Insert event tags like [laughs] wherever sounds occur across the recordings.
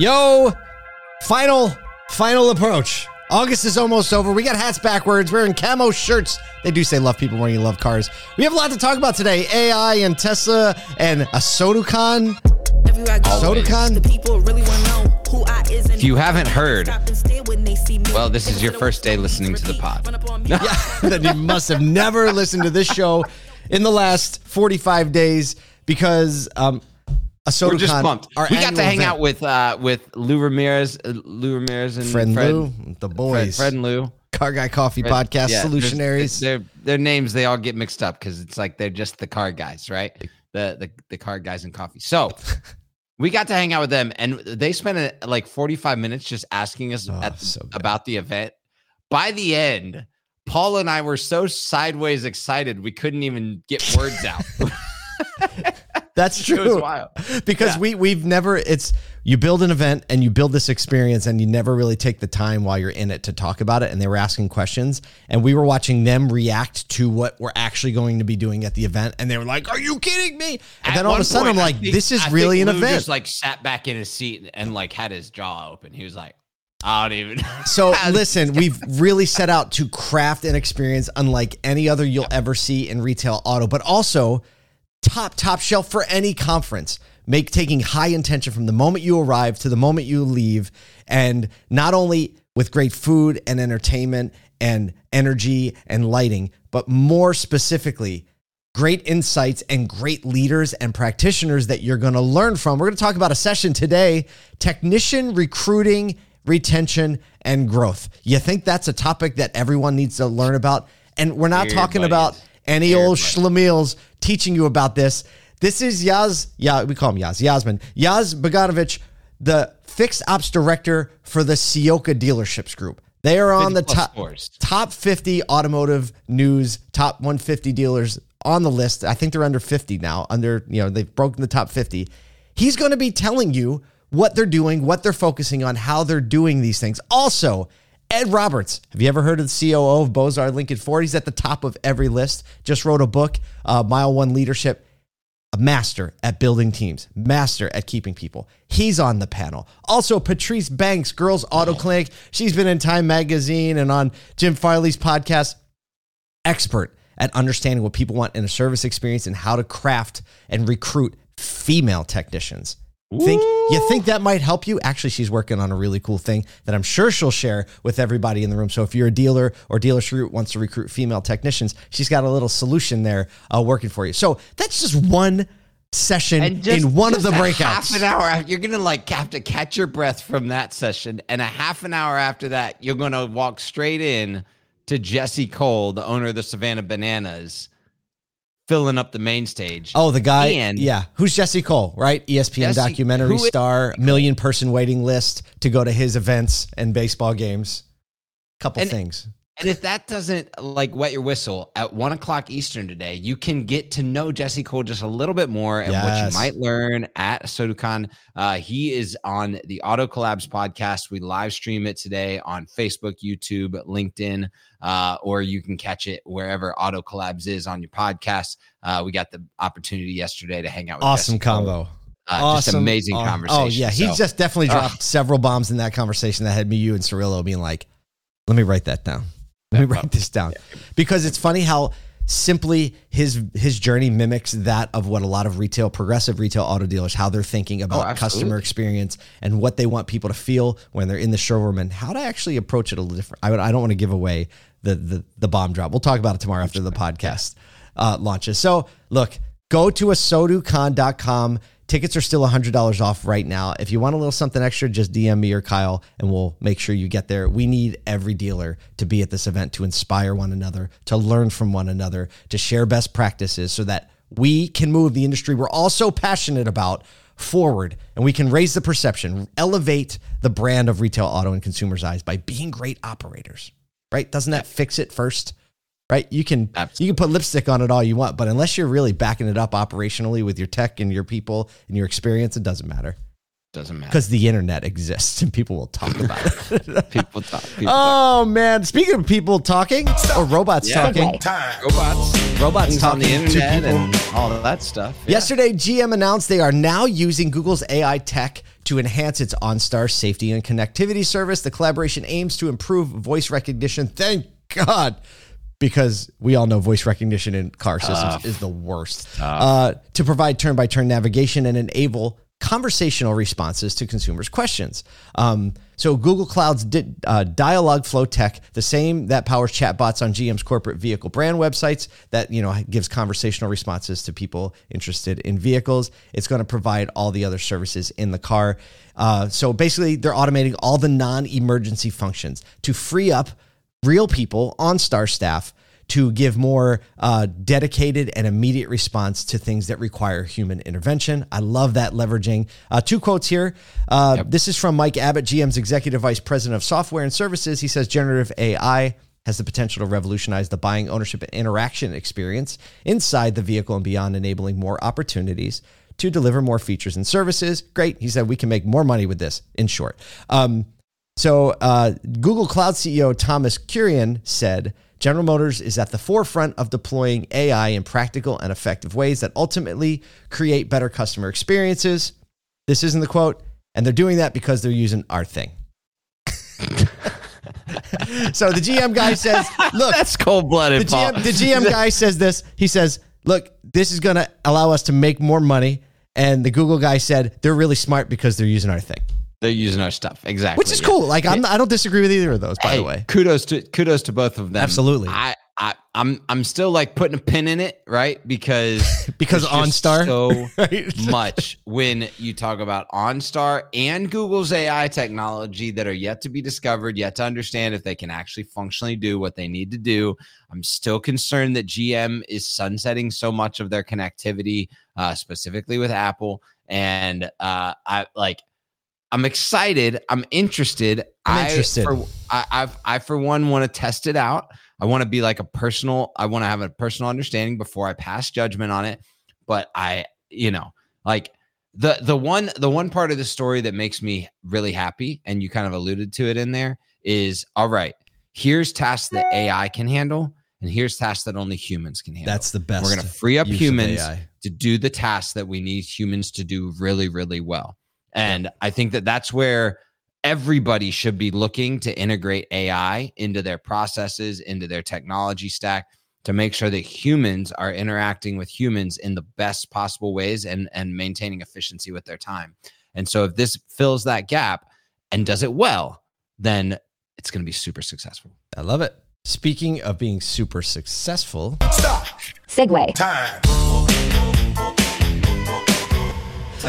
Yo, final, final approach. August is almost over. We got hats backwards. We're in camo shirts. They do say love people more than you love cars. We have a lot to talk about today. AI and Tesla and a Soducon. Soducon? If you haven't heard, well, this is your first day listening to the pod. [laughs] Yeah, then you must have never listened to this show in the last 45 days because um. We're just pumped. our We got to hang event. out with uh, with Lou Ramirez, uh, Lou Ramirez and Fred Fred, Lou, the boys. Fred and Lou. Car Guy Coffee Fred- Podcast, yeah, Solutionaries. Their their names they all get mixed up because it's like they're just the car guys, right? The the the car guys and coffee. So we got to hang out with them, and they spent uh like forty five minutes just asking us Oh, at, so about the event. By the end, Paul and I were so sideways excited we couldn't even get words out. [laughs] [laughs] That's true. wild. [laughs] because Yeah. we we've never it's you build an event and you build this experience and you never really take the time while you're in it to talk about it and they were asking questions and we were watching them react to what we're actually going to be doing at the event and they were like are you kidding me and At then all of a sudden i'm like think- this is I really an Lou event Just like sat back in his seat and like had his jaw open. He was like, I don't even. [laughs] So listen, we've [laughs] really set out to craft an experience unlike any other you'll ever see in retail auto, but also top top shelf for any conference. Make taking high intention from the moment you arrive to the moment you leave, and not only with great food and entertainment and energy and lighting, but more specifically, great insights and great leaders and practitioners that you're going to learn from. We're going to talk about a session today technician recruiting, retention, and growth. You think that's a topic that everyone needs to learn about? And we're not talking about. Any old schlemiels teaching you about this. This is Yaz, yeah, we call him Yaz, Yasmin, Yaz Bogdanovich, the fixed ops director for the Sioka Dealerships Group. They are on the top top 50 automotive news, top 150 dealers on the list. I think they're under 50 now. Under, you know, they've broken the top 50. He's going to be telling you what they're doing, what they're focusing on, how they're doing these things. Also, Ed Roberts. Have you ever heard of the COO of Bozar Lincoln Ford? He's at the top of every list. Just wrote a book, uh, Mile One Leadership a master at building teams, master at keeping people. He's on the panel. Also, Patrice Banks, Girls Auto Clinic. She's been in Time Magazine and on Jim Farley's podcast. Expert at understanding what people want in a service experience and how to craft and recruit female technicians. Think you think that might help you? Actually, she's working on a really cool thing that I'm sure she'll share with everybody in the room. So if you're a dealer or dealership wants to recruit female technicians, she's got a little solution there uh, working for you. So that's just one session just- in one of the breakouts. Half an hour. after- You're gonna like have to catch your breath from that session, and a half an hour after that, you're gonna walk straight in to Jesse Cole, the owner of the Savannah Bananas, filling up the main stage. Oh, the guy, And- yeah. Who's Jesse Cole, right? ESPN Jesse- documentary star, million person waiting list to go to his events and baseball games. Couple And- things. And if that doesn't like wet your whistle at one o'clock Eastern today, you can get to know Jesse Cole just a little bit more and what you might learn at Soducon. Uh, he is on the Auto Collabs podcast. We live stream it today on Facebook, YouTube, LinkedIn, uh, or you can catch it wherever Auto Collabs is on your podcast. Uh, we got the opportunity yesterday to hang out with Awesome Jesse Cole. combo. Uh, awesome. Just amazing aw- conversation. Oh, yeah. He just definitely Ugh. dropped several bombs in that conversation that had me, you, and Cirillo being like, let me write that down. Let me write this down. Because it's funny how simply his his journey mimics that of what a lot of retail, progressive retail auto dealers, how they're thinking about customer Oh, absolutely. experience and what they want people to feel when they're in the showroom and how to actually approach it a little different. I, would, I don't want to give away the, the, the bomb drop. We'll talk about it tomorrow after the podcast uh, launches. So look, go to asotucon.com. Tickets are still $100 off right now. If you want a little something extra, just DM me or Kyle and we'll make sure you get there. We need every dealer to be at this event to inspire one another, to learn from one another, to share best practices so that we can move the industry we're all so passionate about forward and we can raise the perception, elevate the brand of retail auto in consumers' eyes by being great operators. Right? Doesn't that fix it first? Right? You can Absolutely. you can put lipstick on it all you want, but unless you're really backing it up operationally with your tech and your people and your experience, it doesn't matter doesn't matter. because the internet exists and people will talk about it. [laughs] People talk. [laughs] People talk. oh man! Speaking of people talking or robots Yeah. talking, Robots. robots Things on talking the to internet and all of that stuff. Yeah. Yesterday, GM announced they are now using Google's AI tech to enhance its OnStar safety and connectivity service. The collaboration aims to improve voice recognition. Thank God because we all know voice recognition in car systems Tough. is the worst. Uh, to provide turn by turn navigation and enable conversational responses to consumers' questions. Um, so Google Cloud's di- uh, Dialogflow tech, the same that powers chatbots on GM's corporate vehicle brand websites, that you know gives conversational responses to people interested in vehicles. It's going to provide all the other services in the car. Uh, so basically, they're automating all the non-emergency functions to free up real people OnStar staff to give more uh, dedicated and immediate response to things that require human intervention. I love that leveraging. Uh, two quotes here. Uh, This is from Mike Abbott, GM's Executive Vice President of Software and Services. He says generative AI has the potential to revolutionize the buying, ownership, and interaction experience inside the vehicle and beyond, enabling more opportunities to deliver more features and services. Great. He said we can make more money with this, in short. Um, so, uh, Google Cloud CEO Thomas Kurian said General Motors is at the forefront of deploying AI in practical and effective ways that ultimately create better customer experiences. This isn't the quote, and they're doing that because they're using our thing. [laughs] so the GM guy says, "Look, That's cold blooded." GM, the GM guy says this. He says, "Look, this is going to allow us to make more money." And the Google guy said, "They're really smart because they're using our thing." They're using our stuff exactly, which is yeah. cool. Like I'm, I don't disagree with either of those. By Hey, the way, kudos to kudos to both of them. Absolutely. I, I I'm I'm still like putting a pin in it, right? Because [laughs] Because OnStar? so [laughs] Right? much when you talk about OnStar and Google's AI technology that are yet to be discovered, yet to understand if they can actually functionally do what they need to do. I'm still concerned that GM is sunsetting so much of their connectivity, uh, specifically with Apple, and uh, I like. I'm excited. I'm interested. I'm interested. I, for, I, I've, I for one want to test it out. I want to be like a personal. I want to have a personal understanding before I pass judgment on it. But I, you know, like the the one the one part of the story that makes me really happy, and you kind of alluded to it in there, is all right. Here's tasks that AI can handle, and here's tasks that only humans can handle. that's the best. We're going to free up humans to do the tasks that we need humans to do really, really well. And I think that that's where everybody should be looking to integrate AI into their processes, into their technology stack to make sure that humans are interacting with humans in the best possible ways and, and maintaining efficiency with their time. And so if this fills that gap and does it well, then it's going to be super successful. I love it. Speaking of being super successful, Segue. It's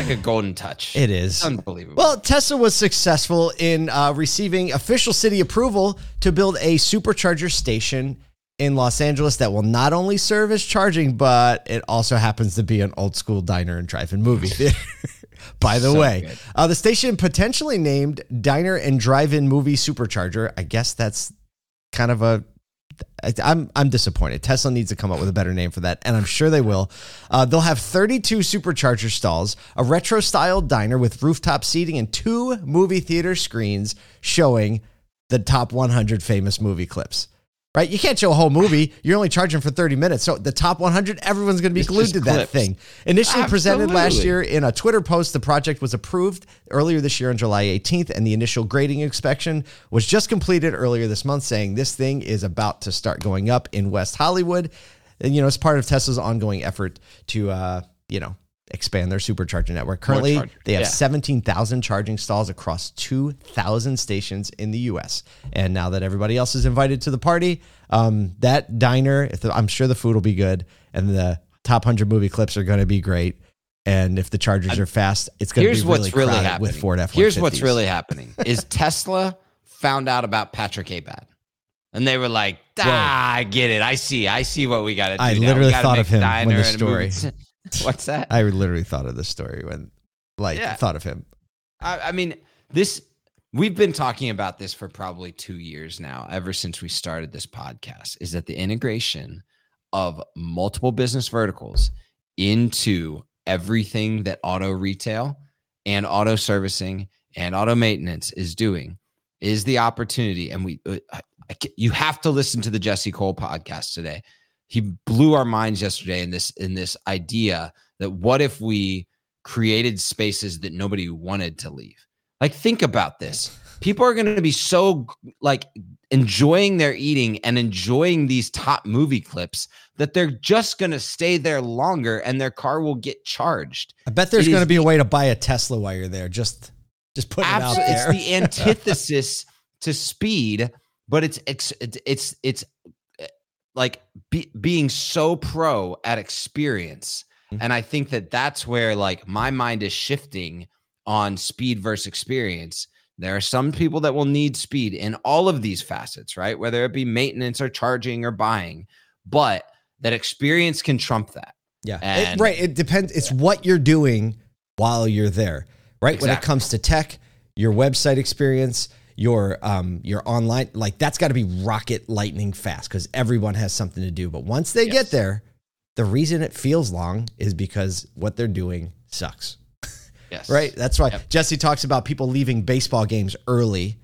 like a golden touch. it is. It's unbelievable. Well, Tesla was successful in uh, receiving official city approval to build a supercharger station in Los Angeles that will not only serve as charging, but it also happens to be an old school diner and drive-in movie [laughs] theater. [laughs] By the So way, uh, the station potentially named Diner and Drive-In Movie Supercharger. I guess that's kind of a I'm I'm disappointed. Tesla needs to come up with a better name for that, and I'm sure they will. Uh, they'll have 32 supercharger stalls, a retro style diner with rooftop seating, and two movie theater screens showing the top 100 famous movie clips. Right? You can't show a whole movie. You're only charging for 30 minutes. So the top 100, everyone's going to be It's glued to that thing. Initially presented last year in a Twitter post, the project was approved earlier this year on July 18th, and the initial grading inspection was just completed earlier this month, saying this thing is about to start going up in West Hollywood. And, you know, it's part of Tesla's ongoing effort to, uh, you know, expand their supercharger network. Currently, they have yeah. 17,000 charging stalls across 2,000 stations in the U.S. And now that everybody else is invited to the party, um, that diner, if the, I'm sure the food will be good, and the top 100 movie clips are going to be great. And if the chargers are fast, it's going to be really, what's really happening. with Ford F-150s. Here's what's really happening is Tesla found out about Patrick Abad. And they were like, ah, I get it. I see. I see what we got to do. I now. Literally thought of him when diner the movie- [laughs] What's that? I literally thought of this story when, like, Yeah. thought of him. I, I mean, this we've been talking about this for probably two years now, ever since we started this podcast, is that the integration of multiple business verticals into everything that auto retail and auto servicing and auto maintenance is doing is the opportunity. And we, uh, I, I, you have to listen to the Jesse Cole podcast today. He blew our minds yesterday in this in this idea that what if we created spaces that nobody wanted to leave. Like, think about this. People are going to be so like enjoying their eating and enjoying these top movie clips that they're just going to stay there longer and their car will get charged. I bet there's going to be a way to buy a Tesla while you're there. Just, just put it out there. It's the [laughs] antithesis to speed, but it's it's it's it's like be, being so pro at experience. Mm-hmm. And I think that that's where like my mind is shifting on speed versus experience. There are some people that will need speed in all of these facets, right? Whether it be maintenance or charging or buying, but that experience can trump that. Yeah. And, it, right. It depends. It's yeah. what you're doing while you're there, right? Exactly. When it comes to tech, your website experience, your um your online like that's got to be rocket lightning fast because everyone has something to do but once they yes. get there the reason it feels long is because what they're doing sucks Yes. right? That's why yep. Jesse talks about people leaving baseball games early,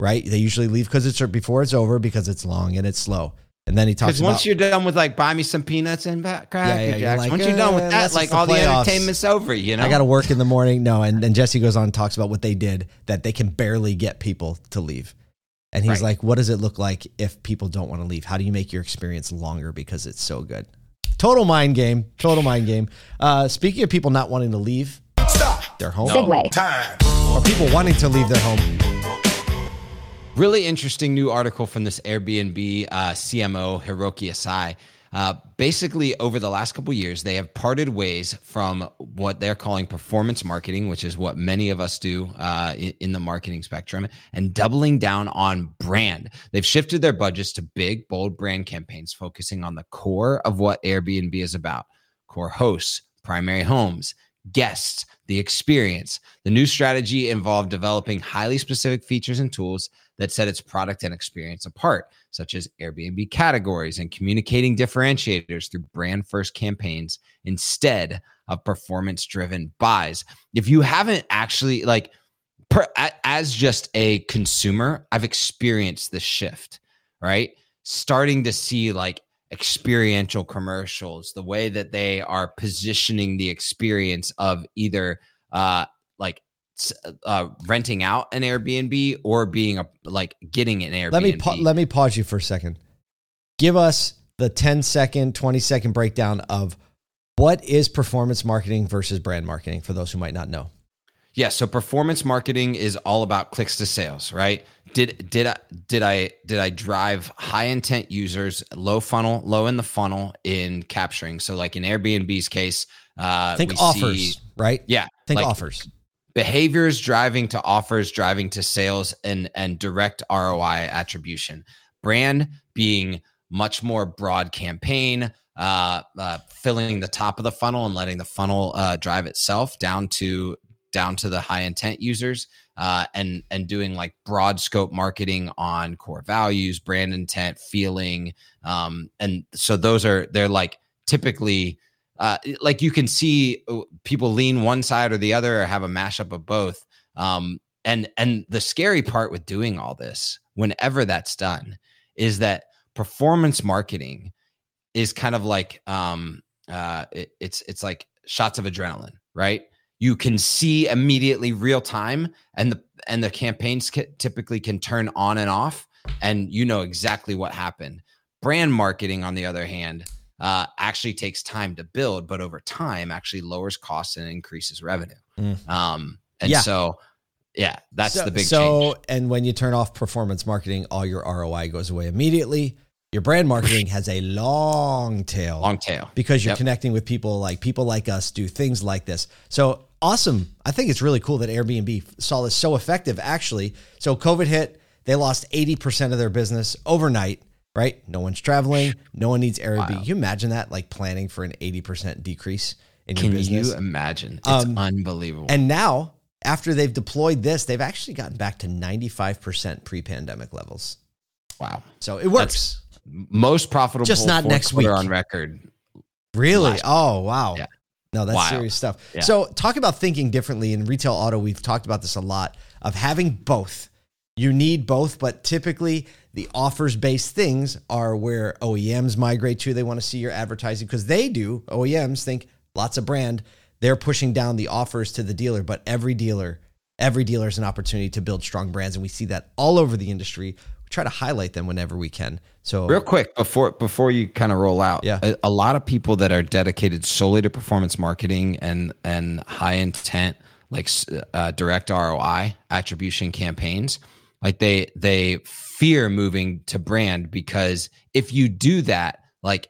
right? They usually leave because it's before it's over because it's long and it's slow. And then he talks because once you're done with like buy me some peanuts and cracker yeah, yeah, like, once you're done with that, like all the, the entertainment's over. You know, I got to work in the morning. No, and and Jesse goes on and talks about what they did that they can barely get people to leave. And he's right. like, "What does it look like if people don't want to leave? How do you make your experience longer because it's so good?" Total mind game. Total mind game. Uh, speaking of people not wanting to leave, Stop. their home. Segue. Time. Or people wanting to leave their home. Really interesting new article from this Airbnb uh, CMO, Hiroki Asai. Uh, basically, over the last couple years, they have parted ways from what they're calling performance marketing, which is what many of us do uh, in, in, the marketing spectrum, and doubling down on brand. They've shifted their budgets to big, bold brand campaigns, focusing on the core of what Airbnb is about core hosts, primary homes, guests, the experience. The new strategy involved developing highly specific features and tools that set its product and experience apart, such as Airbnb categories and communicating differentiators through brand first campaigns instead of performance driven buys. If you haven't actually, like, per, as just a consumer, I've experienced this shift, right? Starting to see like experiential commercials, the way that they are positioning the experience of either uh like uh, renting out an Airbnb or being a like getting an Airbnb. Let me pa- let me pause you for a second. Give us the 10 second, 20 second breakdown of what is performance marketing versus brand marketing for those who might not know. Yeah, so performance marketing is all about clicks to sales, right? Did did I did I did I drive high intent users, low funnel, low in the funnel in capturing? So like in Airbnb's case, uh think offers, see, right? Yeah. Think like offers. Behaviors driving to offers, driving to sales and and direct ROI attribution. Brand being much more broad campaign, uh, uh, filling the top of the funnel and letting the funnel uh, drive itself down to down to the high intent users uh, and and doing like broad scope marketing on core values brand intent feeling um, and so those are they're like typically uh, like you can see uh, people lean one side or the other or have a mashup of both um, and and the scary part with doing all this whenever that's done is that performance marketing is kind of like um uh it, it's it's like shots of adrenaline right? You can see immediately real time and the and the campaigns typically can turn on and off and you know exactly what happened. Brand marketing on the other hand uh, actually takes time to build but over time actually lowers costs and increases revenue mm. um, and yeah. so yeah that's so, the big so change. and when you turn off performance marketing all your roi goes away immediately your brand marketing has a long tail long tail because you're yep. connecting with people like people like us do things like this so awesome. I think it's really cool that Airbnb saw this so effective, actually. So COVID hit, they lost 80% of their business overnight, right? No one's traveling, no one needs Airbnb. Wow. you imagine that, like planning for an 80% decrease in Can your business? Can you imagine? It's um, unbelievable. And now, after they've deployed this, they've actually gotten back to 95% pre pandemic levels. Wow. So it works. That's most profitable just not next week on record. Really? Oh, wow. Yeah. No, that's Wild. serious stuff. Yeah. So, talk about thinking differently in retail auto. We've talked about this a lot of having both. You need both, but typically the offers based things are where OEMs migrate to. They want to see your advertising because they do. OEMs think lots of brand. they're pushing down the offers to the dealer, but every dealer, every dealer is an opportunity to build strong brands. And we see that all over the industry. We try to highlight them whenever we can. So real quick before before you kind of roll out, Yeah. a, a lot of people that are dedicated solely to performance marketing and and high intent like uh, direct ROI attribution campaigns, like they they fear moving to brand because if you do that like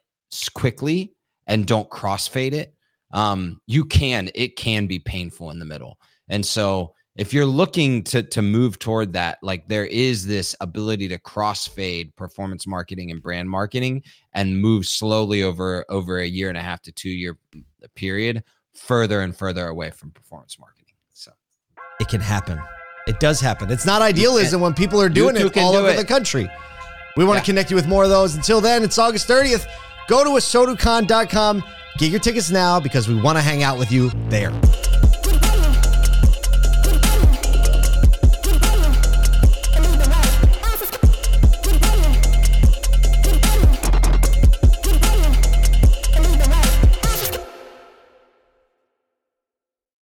quickly and don't crossfade it, um, you can it can be painful in the middle. And so if you're looking to to move toward that, like there is this ability to crossfade performance marketing and brand marketing and move slowly over over a year and a half to two year period further and further away from performance marketing. So it can happen. It does happen. It's not idealism when people are doing it all do over it. the country. We want Yeah. to connect you with more of those. Until then, it's August 30th. Go to asotucon.com. Get your tickets now because we want to hang out with you there.